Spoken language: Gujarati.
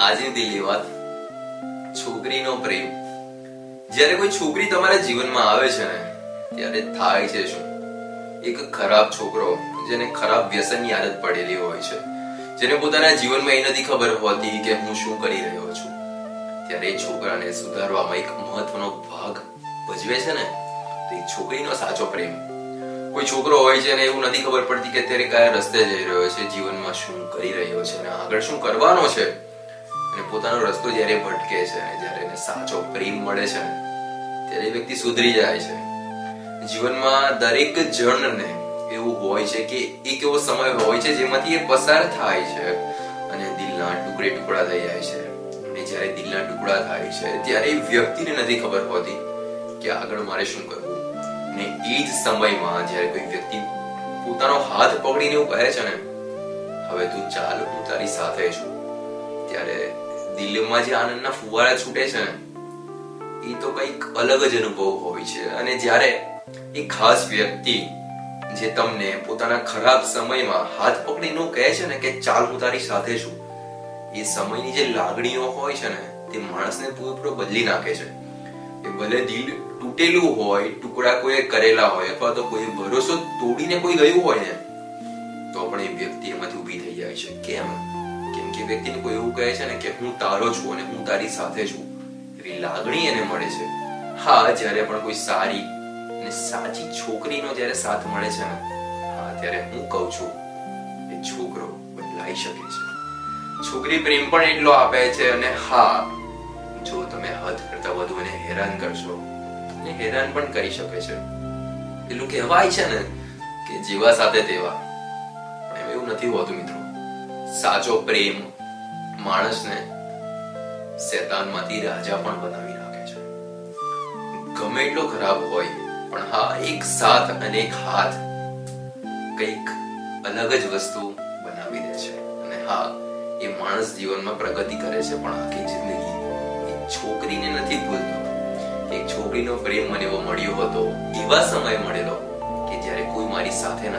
આજની દિલ્હી વાત. છોકરીનો પ્રેમ. જ્યારે કોઈ છોકરી તમારા જીવનમાં આવે છે ને, ત્યારે થાય છે શું? એક ખરાબ છોકરો, જેને ખરાબ વ્યસનની આદત પડેલી હોય છે. જેને પોતાના જીવનમાં એ નથી ખબર હોતી કે હું શું કરી રહ્યો છું. ત્યારે એ છોકરાને સુધારવામાં એક મહત્વનો ભાગ ભજવે છે ને, તો એ છોકરીનો સાચો પ્રેમ. કોઈ છોકરો હોય છે ને, એવું નથી ખબર પડતી કે અત્યારે કયા રસ્તે જઈ રહ્યો છે, જીવનમાં શું કરી રહ્યો છે ને, આગળ શું કરવાનો છે. અને પોતાનો રસ્તો જ્યારે ભટકે છે અને જ્યારે એને સાચો પ્રેમ મળે છે, ત્યારે એ વ્યક્તિ સુધરી જાય છે. જીવનમાં દરેક જણને એવું હોય છે કે એક એવો સમય હોય છે જેમાંથી એ પસાર થાય છે અને દિલના ટુકડે ટુકડા થઈ જાય છે. અને જ્યારે દિલના ટુકડા થાય છે, ત્યારે એ વ્યક્તિને નથી ખબર હોતી કે આગળ મારે શું કરવું. અને એ જ સમયમાં જ્યારે કોઈ વ્યક્તિ પોતાનો હાથ પકડીને એવું કહે છે ને, હવે તું ચાલ, હું તારી સાથે છું. ત્યારે દિલ્હીમાં જે આનંદના ફુવારા છૂટે છે ને એ તો કંઈક અલગ જ અનુભવ હોય છે. અને જ્યારે એ ખાસ વ્યક્તિ જે તમને પોતાના ખરાબ સમયમાં હાથ પકડીને કહે છે ને કે ચાલ હું તારી સાથે છું, એ સમયની જે લાગણીઓ હોય છે ને, તે માણસને પૂરેપૂરો બદલી નાખે છે. એ ભલે દિલ તૂટેલું હોય, ટુકડા કોઈએ કરેલા હોય, અથવા તો કોઈ ભરોસો તોડીને કોઈ ગયું હોય ને, તો પણ એ વ્યક્તિ એમાંથી ઊભી થઈ જાય છે. કેમ? કે વ્યક્તિને કોઈ એવું કહે છે ને કે હું તારો છું અને હું તારી સાથે છું, એવી લાગણી એને મળે છે. હા, જ્યારે પણ કોઈ સારી અને સાચી છોકરીનો જ્યારે સાથ મળે છે ને, હા, ત્યારે હું કહું છું એ છોકરો બદલાઈ શકે છે. છોકરી પ્રેમ પણ એટલો આપે છે અને હા, જો તમે હદ કરતા વધુ એને હેરાન કરશો ને હેરાન પણ કરી શકે છે. પેલું કહેવાય છે ને કે જેવા સાથે તેવા. પણ એવું નથી હોતું, મિત્રો. સાચો પ્રેમ માણસને શેતાનમાંથી રાજા પણ બનાવી નાખે છે. ગમે એટલો ખરાબ હોય, પણ હા, એક સાથ અને એક હાથ કંઈક અલગ જ વસ્તુ બનાવી દે છે. અને હા, એ માણસ જીવનમાં પ્રગતિ કરે છે, પણ આખી જિંદગી એ છોકરીને નથી ભૂલતો. એક છોકરીનો પ્રેમ મને એવો મળ્યો હતો, એવા સમય મળેલો કે જ્યારે કોઈ મારી સાથે અને